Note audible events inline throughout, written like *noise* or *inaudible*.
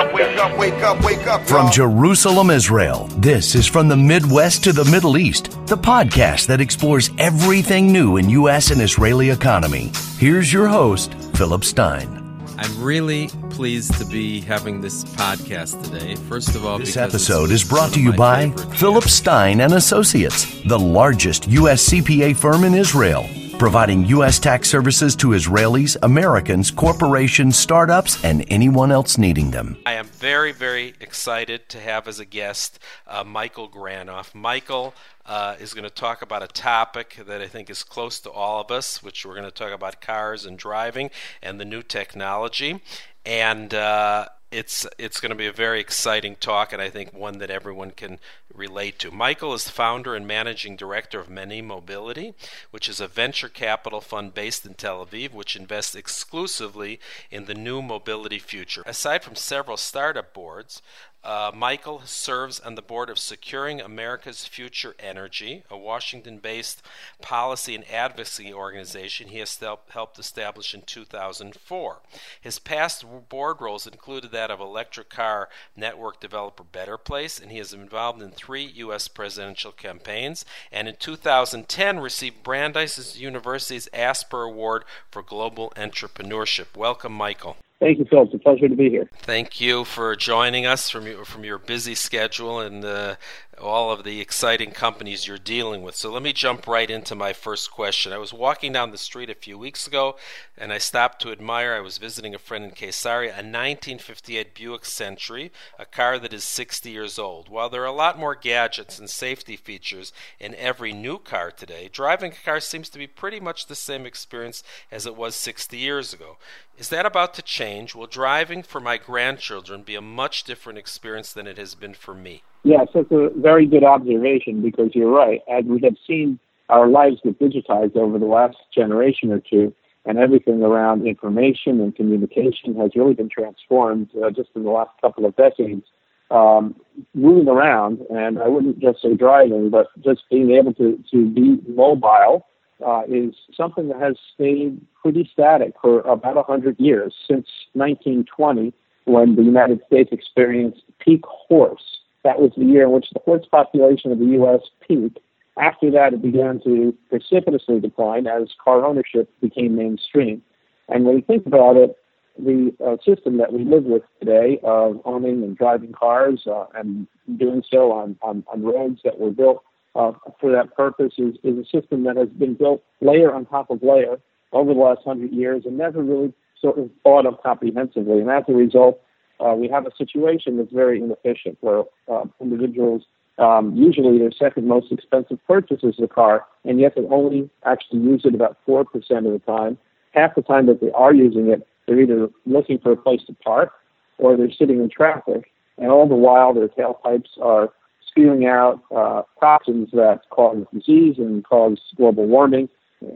up, wake up, wake up, wake up. From y'all. Jerusalem, Israel, this is From the Midwest to the Middle East, the podcast that explores everything new in U.S. and Israeli economy. Here's your host, Philip Stein. I'm really pleased to be having this podcast today. First of all, This episode is brought to you by Philip. Stein and Associates, the largest U.S. CPA firm in Israel, providing U.S. tax services to Israelis, Americans, corporations, startups, and anyone else needing them. I am very, very excited to have as a guest uh, Michael Granoff. Michael uh, is going to talk about a topic that I think is close to all of us, which we're going to talk about cars and driving and the new technology. And uh, it's it's going to be a very exciting talk, and I think one that everyone can relate to. Michael is the founder and managing director of Maniv Mobility, which is a venture capital fund based in Tel Aviv, which invests exclusively in the new mobility future. Aside from several startup boards, uh, Michael serves on the board of Securing America's Future Energy, a Washington based policy and advocacy organization he has helped establish in 2004. His past board roles included that of electric car network developer Better Place, and he is involved in three U.S. presidential campaigns, and in 2010 received Brandeis University's Asper Award for Global Entrepreneurship. Welcome, Michael. Thank you, Phil. It's a pleasure to be here. Thank you for joining us from your, from your busy schedule and uh, all of the exciting companies you're dealing with. So let me jump right into my first question. I was walking down the street a few weeks ago and I stopped to admire. I was visiting a friend in Caesarea, a 1958 Buick Century, a car that is 60 years old. While there are a lot more gadgets and safety features in every new car today, driving a car seems to be pretty much the same experience as it was 60 years ago. Is that about to change? Will driving for my grandchildren be a much different experience than it has been for me? Yes, that's a very good observation because you're right. As we have seen our lives get digitized over the last generation or two, and everything around information and communication has really been transformed uh, just in the last couple of decades. Um, moving around, and I wouldn't just say driving, but just being able to, to be mobile uh, is something that has stayed pretty static for about 100 years, since 1920, when the United States experienced peak horse. That was the year in which the horse population of the U.S. peaked. After that, it began to precipitously decline as car ownership became mainstream. And when you think about it, the uh, system that we live with today of owning and driving cars uh, and doing so on, on, on roads that were built uh, for that purpose is, is a system that has been built layer on top of layer over the last hundred years and never really sort of thought of comprehensively. And as a result, uh, we have a situation that's very inefficient where uh, individuals um, usually their second most expensive purchase is the car, and yet they only actually use it about 4% of the time. Half the time that they are using it, they're either looking for a place to park or they're sitting in traffic, and all the while their tailpipes are spewing out uh, toxins that cause disease and cause global warming.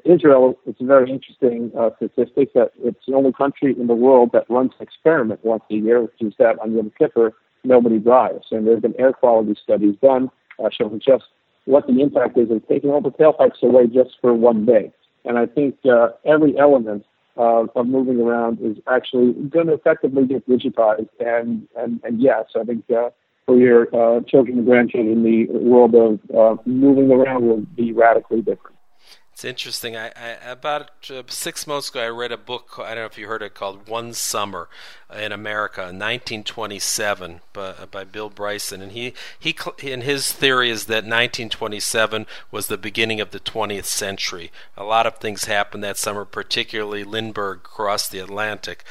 Israel, it's a very interesting uh, statistic that it's the only country in the world that runs an experiment once a year, which is that on Yom Kippur, nobody drives. And there have been air quality studies done uh, showing just what the impact is of taking all the tailpipes away just for one day. And I think uh, every element uh, of moving around is actually going to effectively get digitized. And, and, and yes, I think uh, for your uh, children and grandchildren, the world of uh, moving around will be radically different. It's interesting. I, I about uh, six months ago, I read a book. I don't know if you heard it called "One Summer in America," 1927, by, by Bill Bryson, and he he and his theory is that 1927 was the beginning of the 20th century. A lot of things happened that summer, particularly Lindbergh crossed the Atlantic.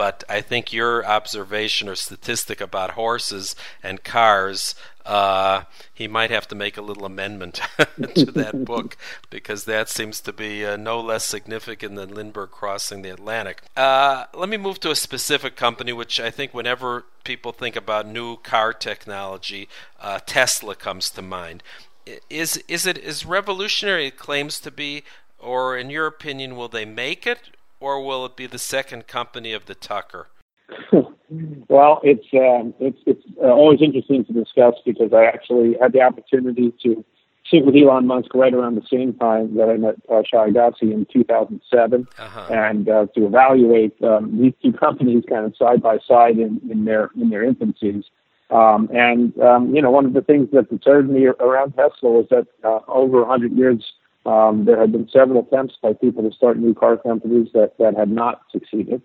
But I think your observation or statistic about horses and cars uh, he might have to make a little amendment *laughs* to that *laughs* book because that seems to be uh, no less significant than Lindbergh crossing the Atlantic. Uh, let me move to a specific company, which I think whenever people think about new car technology, uh, Tesla comes to mind. Is is it as revolutionary it claims to be, or in your opinion, will they make it, or will it be the second company of the Tucker? *laughs* well, it's um, it's it's uh, always interesting to discuss because I actually had the opportunity to sit with Elon Musk right around the same time that I met uh, Shai in 2007, uh-huh. and uh, to evaluate um, these two *laughs* companies kind of side by side in, in their in their infancies. Um, and um, you know, one of the things that deterred me around Tesla was that uh, over 100 years um, there had been several attempts by people to start new car companies that, that had not succeeded.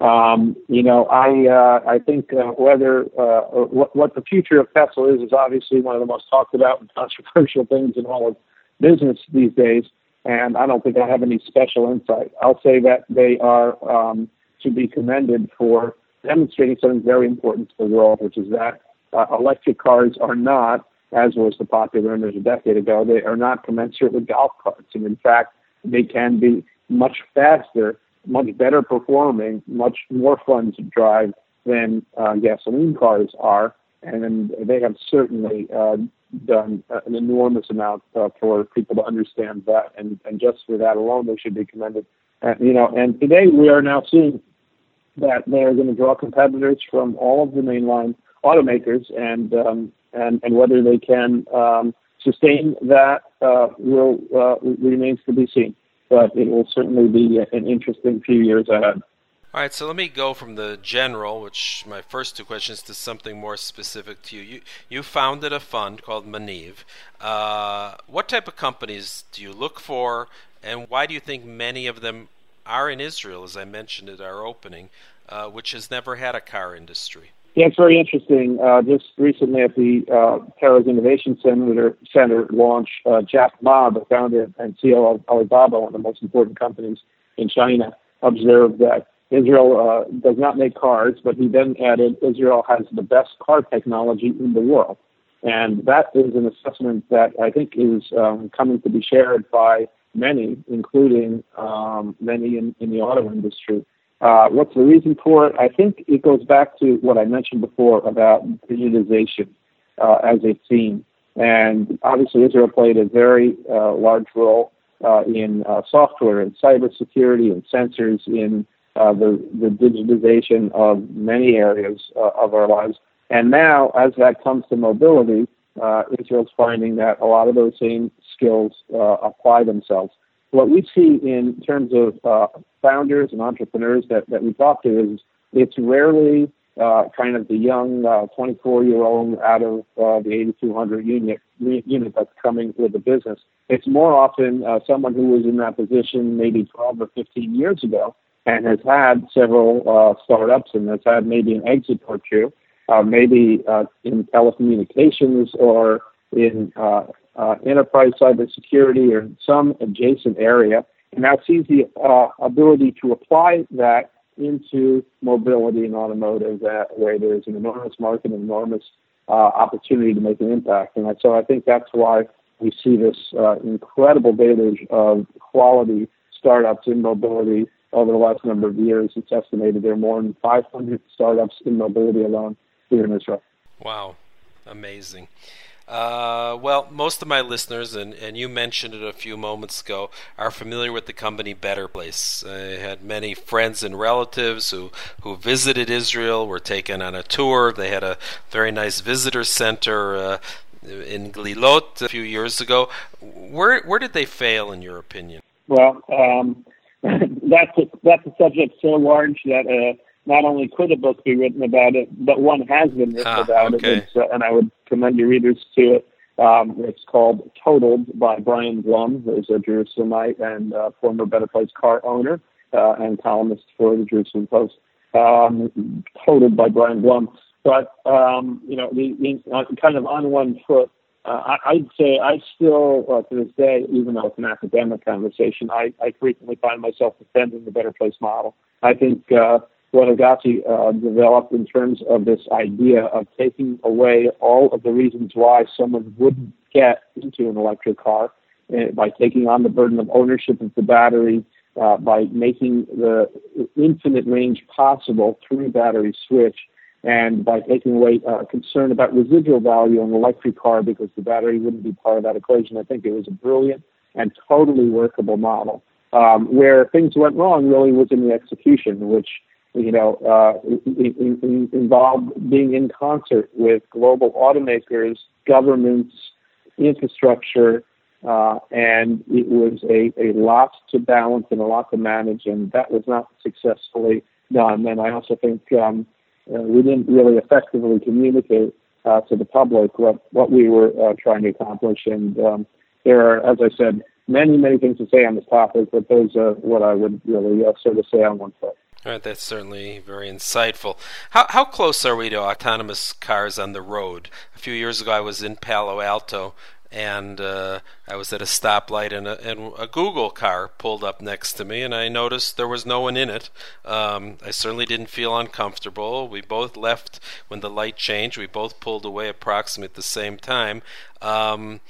Um, you know, I uh, I think uh, whether uh, what, what the future of Tesla is is obviously one of the most talked about and *laughs* controversial things in all of business these days. And I don't think I have any special insight. I'll say that they are um, to be commended for demonstrating something very important to the world, which is that uh, electric cars are not, as was the popular image a decade ago, they are not commensurate with golf carts. And in fact, they can be much faster much better performing, much more fun to drive than uh, gasoline cars are, and they have certainly uh, done an enormous amount uh, for people to understand that, and, and just for that alone, they should be commended. Uh, you know, and today we are now seeing that they are going to draw competitors from all of the mainline automakers, and um, and and whether they can um, sustain that uh, will uh, remains to be seen but it will certainly be an interesting few years ahead. All right, so let me go from the general, which my first two questions, to something more specific to you. You, you founded a fund called Maniv. Uh, what type of companies do you look for, and why do you think many of them are in Israel, as I mentioned at our opening, uh, which has never had a car industry? Yeah, it's very interesting. Uh, just recently at the uh, Peres Innovation Center, Center launch, uh, Jack Ma, the founder and CEO of Alibaba, one of the most important companies in China, observed that Israel uh, does not make cars, but he then added Israel has the best car technology in the world. And that is an assessment that I think is um, coming to be shared by many, including um, many in, in the auto industry. Uh, what's the reason for it? I think it goes back to what I mentioned before about digitization uh, as a theme. And obviously, Israel played a very uh, large role uh, in uh, software and cybersecurity and sensors in the, the digitization of many areas of our lives. And now, as that comes to mobility, Israel's finding that a lot of those same skills apply themselves what we see in terms of uh, founders and entrepreneurs that, that we talk to is it's rarely uh, kind of the young 24 uh, year old out of uh, the 8200 unit unit that's coming with the business. It's more often uh, someone who was in that position maybe 12 or 15 years ago and has had several uh, startups and has had maybe an exit or two, maybe in telecommunications or in uh, uh, enterprise cybersecurity or some adjacent area, and now sees the uh, ability to apply that into mobility and automotive, that where there's an enormous market, an enormous uh, opportunity to make an impact. And so I think that's why we see this uh, incredible deluge of quality startups in mobility over the last number of years. It's estimated there are more than 500 startups in mobility alone here in Israel. Wow, amazing. Uh, well, most of my listeners, and, and you mentioned it a few moments ago, are familiar with the company Better Place. I had many friends and relatives who, who visited Israel, were taken on a tour. They had a very nice visitor center uh, in Glilot a few years ago. Where, where did they fail, in your opinion? Well, um, *laughs* that's, a, that's a subject so large that uh, not only could a book be written about it, but one has been written ah, about okay. it. Uh, and I would commend your readers to it. Um, it's called Totaled by Brian Blum, who's a Jerusalemite and uh, former Better Place car owner uh, and columnist for the Jerusalem Post. Um, totaled by Brian Blum. But, um, you know, the, the, uh, kind of on one foot, uh, I, would say I still, uh, to this day, even though it's an academic conversation, I, I frequently find myself defending the Better Place model. I think uh, what Agassi uh, developed in terms of this idea of taking away all of the reasons why someone wouldn't get into an electric car uh, by taking on the burden of ownership of the battery, uh, by making the infinite range possible through battery switch, and by taking away uh, concern about residual value in an electric car because the battery wouldn't be part of that equation. I think it was a brilliant and totally workable model. Um, where things went wrong really was in the execution, which you know, uh, in, in, involved being in concert with global automakers, governments, infrastructure, uh, and it was a, a lot to balance and a lot to manage, and that was not successfully done. And I also think um, uh, we didn't really effectively communicate uh, to the public what, what we were uh, trying to accomplish. And um, there are, as I said, many, many things to say on this topic, but those are what I would really uh, sort of say on one foot. All right, that's certainly very insightful. How, how close are we to autonomous cars on the road? A few years ago, I was in Palo Alto and uh, I was at a stoplight, and a, and a, Google car pulled up next to me, and I noticed there was no one in it. Um, I certainly didn't feel uncomfortable. We both left when the light changed. We both pulled away approximately at the same time. Um,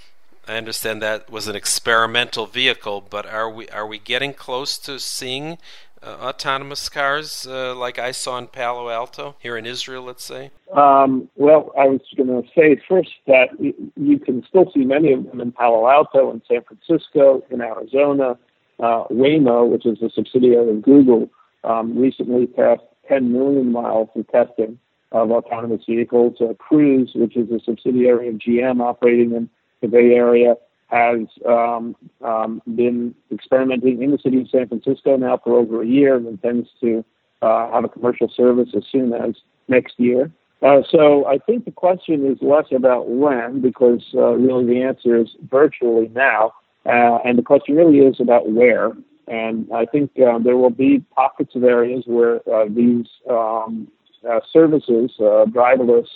I understand that was an experimental vehicle, but are we are we getting close to seeing autonomous cars uh, like I saw in Palo Alto here in Israel, let's say? Um, well, I was going to say first that you can still see many of them in Palo Alto, in San Francisco, in Arizona. Uh, Waymo, which is a subsidiary of Google, um, recently passed 10 million miles in testing of autonomous vehicles. Uh, Cruise, which is a subsidiary of GM operating in the Bay Area, has um, um, been experimenting in the city of San Francisco now for over a year and intends to uh, have a commercial service as soon as next year. Uh, so I think the question is less about when, because uh, really the answer is virtually now, uh, and the question really is about where. And I think uh, there will be pockets of areas where uh, these um, services, driverless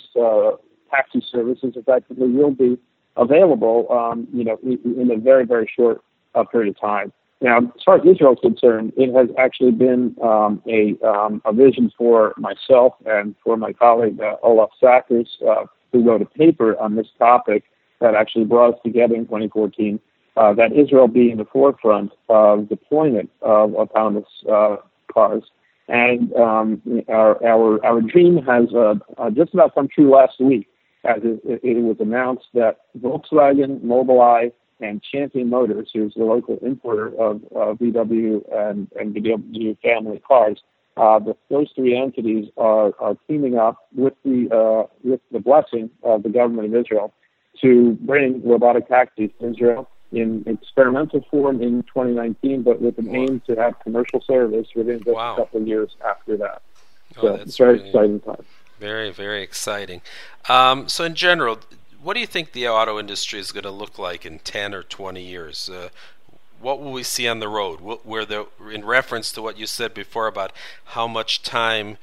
taxi services, effectively will be available, um, you know, in a very, very short uh, period of time. Now, as far as Israel is concerned, it has actually been um, a, um, a vision for myself and for my colleague uh, Olaf Sakkers, uh, who wrote a paper on this topic that actually brought us together in 2014. Uh, that Israel be in the forefront of deployment of autonomous uh, cars. And um, our, our, our dream has uh, uh, just about come true last week as it, it was announced that Volkswagen, Mobileye, and Champion Motors, who's the local importer of uh, VW and, and VW family cars, uh, the, those three entities are, are teaming up with the uh, with the blessing of the government of Israel to bring robotic taxis to Israel in experimental form in 2019, but with an aim to have commercial service within just wow. a couple of years after that. Oh, so it's very really... exciting time. Very, very exciting. Um, so, in general, what do you think the auto industry is going to look like in 10 or 20 years? Uh, what will we see on the road? Where the, in reference to what you said before about how much time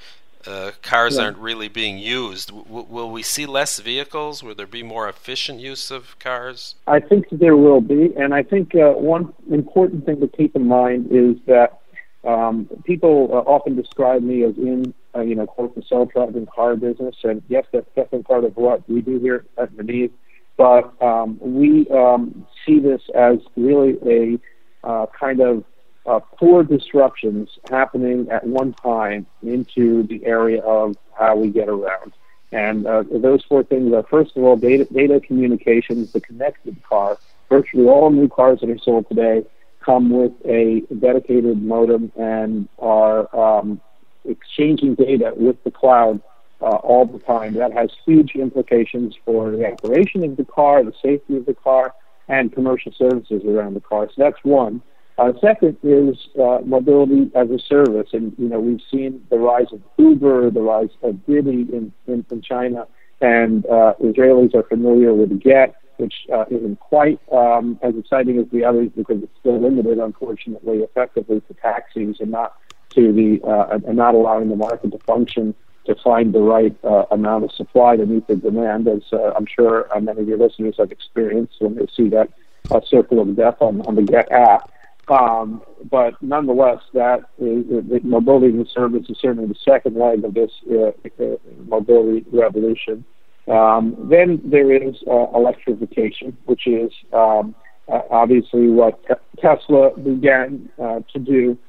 uh, cars yeah. aren't really being used, w- will we see less vehicles? Will there be more efficient use of cars? I think there will be, and I think uh, one important thing to keep in mind is that um, people uh, often describe me as in, uh, you know, quote, the self-driving car business, and yes, that's definitely part of what we do here at Maniv. But um, we um, see this as really a uh, kind of uh, four disruptions happening at one time into the area of how we get around. And uh, those four things are, first of all, data, data communications, the connected car. Virtually all new cars that are sold today come with a dedicated modem and are um, exchanging data with the cloud uh, all the time. That has huge implications for the operation of the car, the safety of the car, and commercial services around the car. So that's one. Uh, second is uh, mobility as a service, and you know we've seen the rise of Uber, the rise of Didi in, in, in China, and uh, Israelis are familiar with Gett, which uh, isn't quite um, as exciting as the others because it's still limited, unfortunately, effectively to taxis and not to the uh, and not allowing the market to function to find the right uh, amount of supply to meet the demand, as uh, I'm sure uh, many of your listeners have experienced when they see that uh, circle of death on, on the Gett app. Um, but nonetheless, that is, the mobility as a service is certainly the second leg of this uh, uh, mobility revolution. Um, then there is uh, electrification, which is um, uh, obviously what Tesla began uh, to do uh,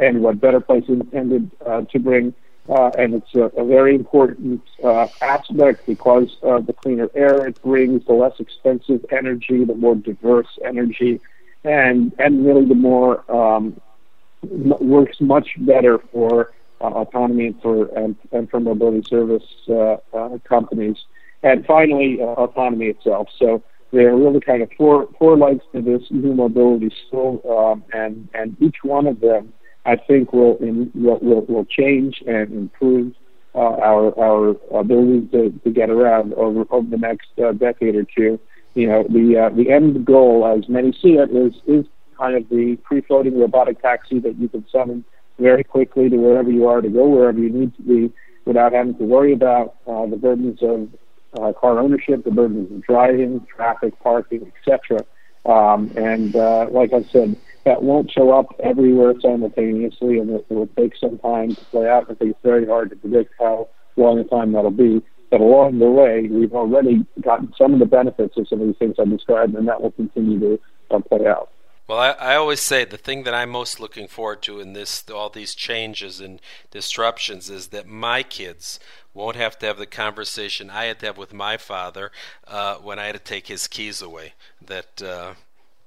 and what Better Place intended uh, to bring. Uh, and it's a, a very important aspect because of the cleaner air it brings, the less expensive energy, the more diverse energy, and and really the more um, works much better for uh, autonomy for and, and for mobility service uh, uh, companies, and finally autonomy itself. So there are really kind of four four legs to this new mobility stool, um, and and each one of them, I think, will in, will, will will change and improve uh, our our ability to, to get around over over the next uh, decade or two. You know, the uh, the end goal, as many see it, is is kind of the free floating robotic taxi that you can summon very quickly to wherever you are to go wherever you need to be without having to worry about uh, the burdens of uh, car ownership, the burdens of driving, traffic, parking, etc. Um, and uh, like I said, that won't show up everywhere simultaneously, and it, it will take some time to play out. I think it's very hard to predict how long a time that'll be. But along the way, we've already gotten some of the benefits of some of these things I described, and that will continue to uh, play out. Well, I, I always say the thing that I'm most looking forward to in this all these changes and disruptions is that my kids won't have to have the conversation I had to have with my father uh, when I had to take his keys away. That uh,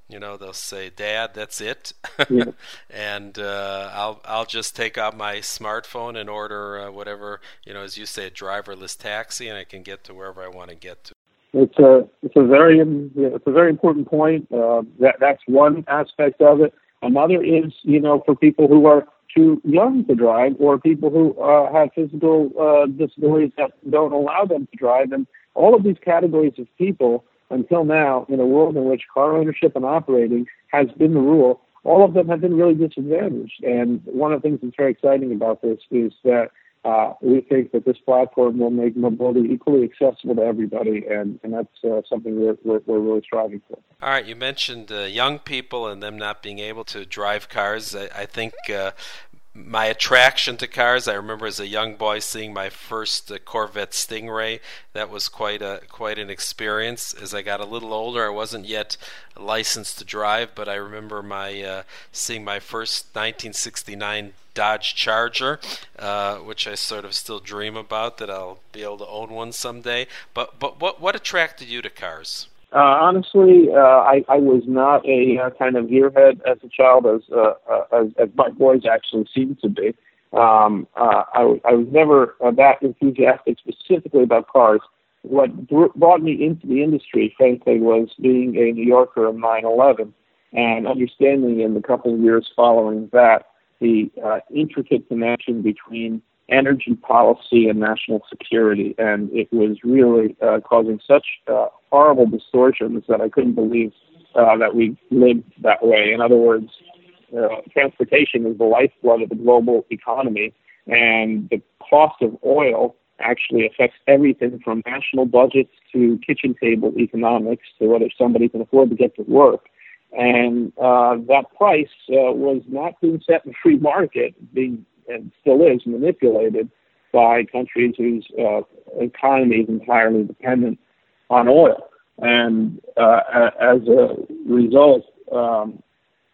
you know they'll say, "Dad, that's it," *laughs* yeah. and uh, I'll I'll just take out my smartphone and order uh, whatever you know, as you say, a driverless taxi, and I can get to wherever I want to get to. It's a it's a very it's a very important point. Uh, that that's one aspect of it. Another is you know for people who are too young to drive or people who uh, have physical uh, disabilities that don't allow them to drive, and all of these categories of people until now in a world in which car ownership and operating has been the rule, all of them have been really disadvantaged. And one of the things that's very exciting about this is that uh, we think that this platform will make mobility equally accessible to everybody, and, and that's uh, something we're, we're, we're, really striving for. All right, you mentioned uh, young people and them not being able to drive cars. I, I think uh, my attraction to cars. I remember as a young boy seeing my first uh, Corvette Stingray. That was quite a quite an experience. As I got a little older, I wasn't yet licensed to drive, but I remember my uh, seeing my first 1969 Dodge Charger, uh, which I sort of still dream about that I'll be able to own one someday. But but what what attracted you to cars? Uh, honestly, uh, I, I was not a uh, kind of gearhead as a child, as uh, uh, as, as my boys actually seem to be. Um, uh, I, I was never uh, that enthusiastic specifically about cars. What br- brought me into the industry, frankly, was being a New Yorker of 9/11 and understanding in the couple of years following that the uh, intricate connection between energy policy and national security, and it was really uh, causing such uh, horrible distortions that I couldn't believe uh, that we lived that way. In other words, uh, transportation is the lifeblood of the global economy, and the cost of oil actually affects everything from national budgets to kitchen table economics to whether somebody can afford to get to work. And uh, that price uh, was not being set in the free market, being and still is manipulated by countries whose uh, economy is entirely dependent on oil. And uh, as a result, um,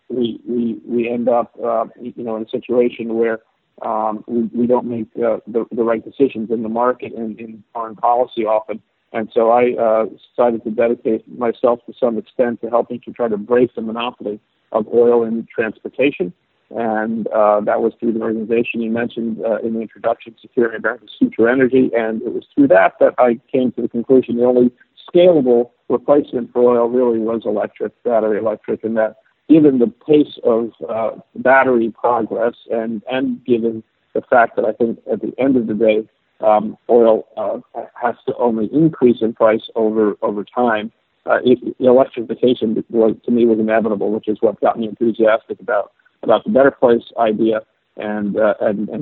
we, we, we end up, uh, you know, in a situation where um, we, we don't make uh, the, the right decisions in the market and in foreign policy often. And so I uh, decided to dedicate myself to some extent to helping to try to break the monopoly of oil in transportation. And uh, that was through the organization you mentioned uh, in the introduction, Securing America's Future Energy, and it was through that that I came to the conclusion the only scalable replacement for oil really was electric, battery electric, and that given the pace of uh, battery progress and, and given the fact that I think at the end of the day, oil uh, has to only increase in price over over time. Uh, electrification to me was inevitable, which is what got me enthusiastic about about the Better Place idea, and uh,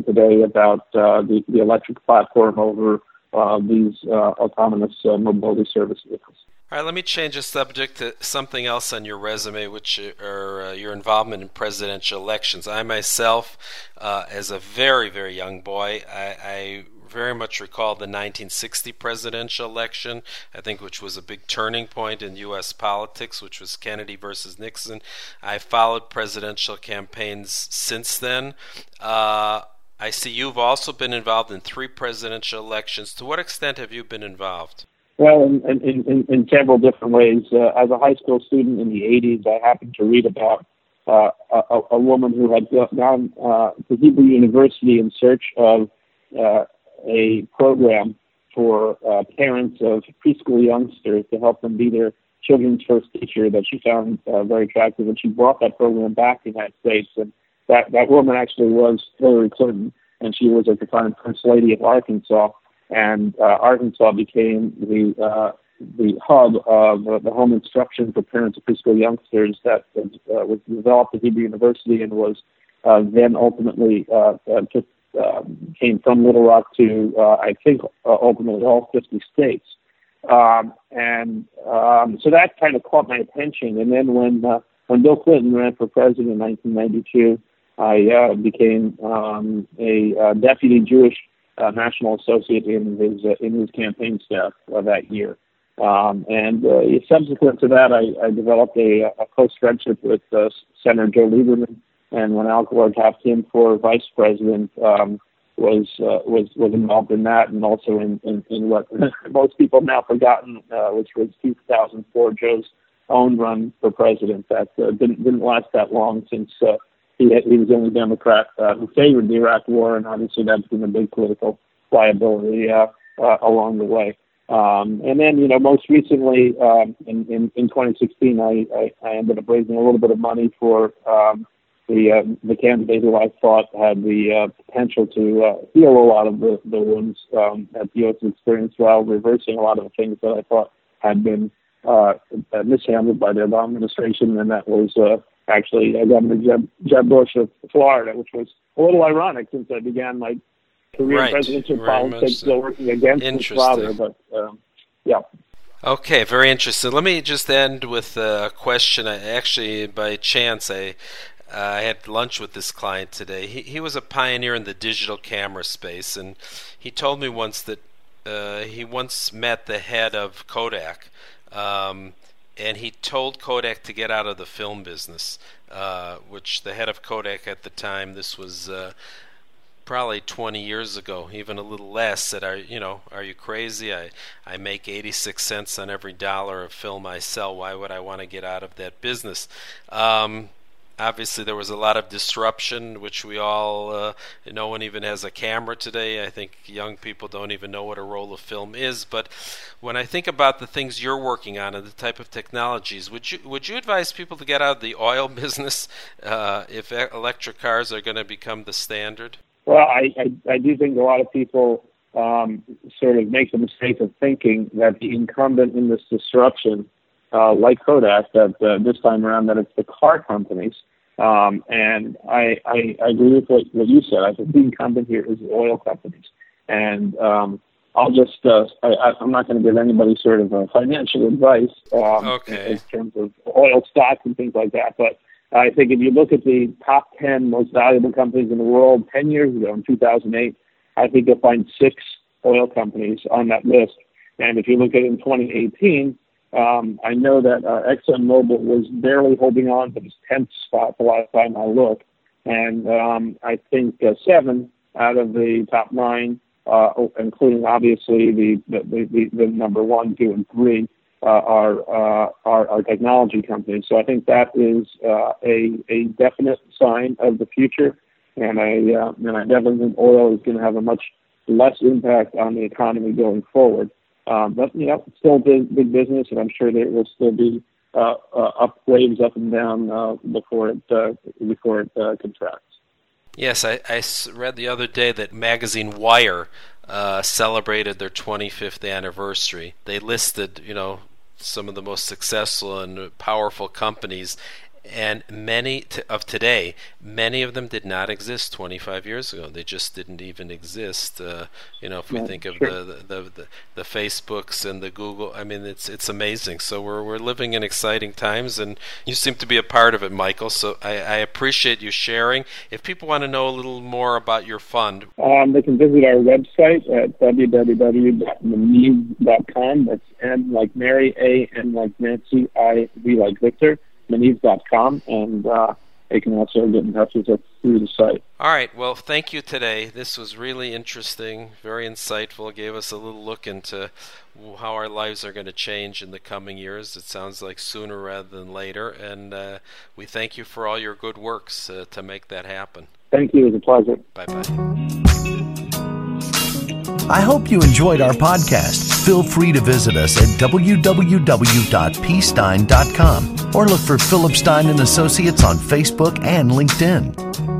today about uh, the electric platform over uh, these uh, autonomous uh, mobility service vehicles. All right, let me change the subject to something else on your resume, which are uh, your involvement in presidential elections. I myself, as a very, very young boy, I, I very much recall the 1960 presidential election, I think, which was a big turning point in U.S. politics, which was Kennedy versus Nixon. I followed presidential campaigns since then. Uh, I see you've also been involved in three presidential elections. To what extent have you been involved? Well, in, in, in, in several different ways. Uh, as a high school student in the 80s, I happened to read about uh, a, a woman who had gone uh, to Hebrew University in search of uh, a program for uh, parents of preschool youngsters to help them be their children's first teacher that she found uh, very attractive, and she brought that program back to the United States. And that that woman actually was Hillary Clinton, and she was at the time First Lady of Arkansas, and uh, Arkansas became the uh, the hub of uh, the home instruction for parents of preschool youngsters that uh, was developed at Hebrew University and was uh, then ultimately uh, uh, took, came from Little Rock to uh, I think uh, ultimately all 50 states. Um, and um, so that kind of caught my attention. And then when uh, when Bill Clinton ran for president in 1992, I uh, became um, a uh, deputy Jewish uh, national associate in his uh, in his campaign staff uh, that year. Um, and uh, subsequent to that, I, I developed a, a close friendship with uh, Senator Joe Lieberman. And when Al Gore tapped him for vice president, um, was uh, was was involved in that, and also in in, in what *laughs* most people now forgotten, uh, which was 2004 Joe's own run for president. That uh, didn't didn't last that long since uh, he he was the only Democrat uh, who favored the Iraq War, and obviously that's been a big political liability uh, uh, along the way. Um, and then, you know, most recently, um, in, in, in 2016, I, I, I ended up raising a little bit of money for um, the uh, the candidate who I thought had the uh, potential to uh, heal a lot of the, the wounds um, that the U.S. experienced while reversing a lot of the things that I thought had been uh, mishandled by the Obama administration, and that was uh, actually uh, Governor Jeb, Jeb Bush of Florida, which was a little ironic since I began my career right. in presidential politics still working against his father. But um, yeah. Okay, very interesting. Let me just end with a question. I actually, by chance, I uh, I had lunch with this client today. He he was a pioneer in the digital camera space, and he told me once that uh, he once met the head of Kodak. Um, and he told Kodak to get out of the film business, uh, which the head of Kodak at the time, this was uh, probably 20 years ago, even a little less, said, "Are you know, are you crazy? I I make 86 cents on every dollar of film I sell. Why would I want to get out of that business?" Um, obviously there was a lot of disruption which we all uh, no one even has a camera today. I think young people don't even know what a roll of film is. But when i think about the things you're working on and the type of technologies would you would you advise people to get out of the oil *laughs* business uh, if electric cars are going to become the standard? Well I, I, I do think a lot of people um, sort of make the mistake of thinking that the incumbent in this disruption uh, like Kodak, that uh, this time around that it's the car companies. Um, and I, I, I agree with what, what you said. I think the incumbent here is the oil companies. And um, I'll just, uh, I, I'm not going to give anybody sort of uh, financial advice um, okay. in terms of oil stocks and things like that. But I think if you look at the top 10 most valuable companies in the world 10 years ago in 2008, I think you'll find six oil companies on that list. And if you look at it in 2018, um, I know that uh, ExxonMobil was barely holding on to its 10th spot the last time I looked. And um, I think uh, seven out of the top nine, uh, including obviously the, the, the, the number one, two, and three, uh, are, uh, are, are technology companies. So I think that is uh, a, a definite sign of the future. And I, uh, and I definitely think oil is going to have a much less impact on the economy going forward. Um, but you know, still big big business, and I'm sure there will still be uh, uh, up waves up and down uh, before it uh, before it uh, contracts. Yes, I, I read the other day that magazine Wire uh, celebrated their 25th anniversary. They listed, you know, some of the most successful and powerful companies, and many t- of today, many of them did not exist 25 years ago. They just didn't even exist. Uh, you know, if we yeah, think of sure. the, the, the the Facebooks and the Google, I mean, it's it's amazing. So we're we're living in exciting times, and you seem to be a part of it, Michael. So I, I appreciate you sharing. If people want to know a little more about your fund, um, they can visit our website at www.maniv.com. That's M like Mary, A N like Nancy, I V like Victor maniv.com, and uh, they can also get in touch with us through the site. All right. Well, thank you today. This was really interesting, very insightful. Gave us a little look into how our lives are going to change in the coming years. It sounds like sooner rather than later. And uh, we thank you for all your good works uh, to make that happen. Thank you. It was a pleasure. Bye bye. I hope you enjoyed our podcast. feel free to visit us at www.pstein.com or look for Philip Stein and Associates on Facebook and LinkedIn.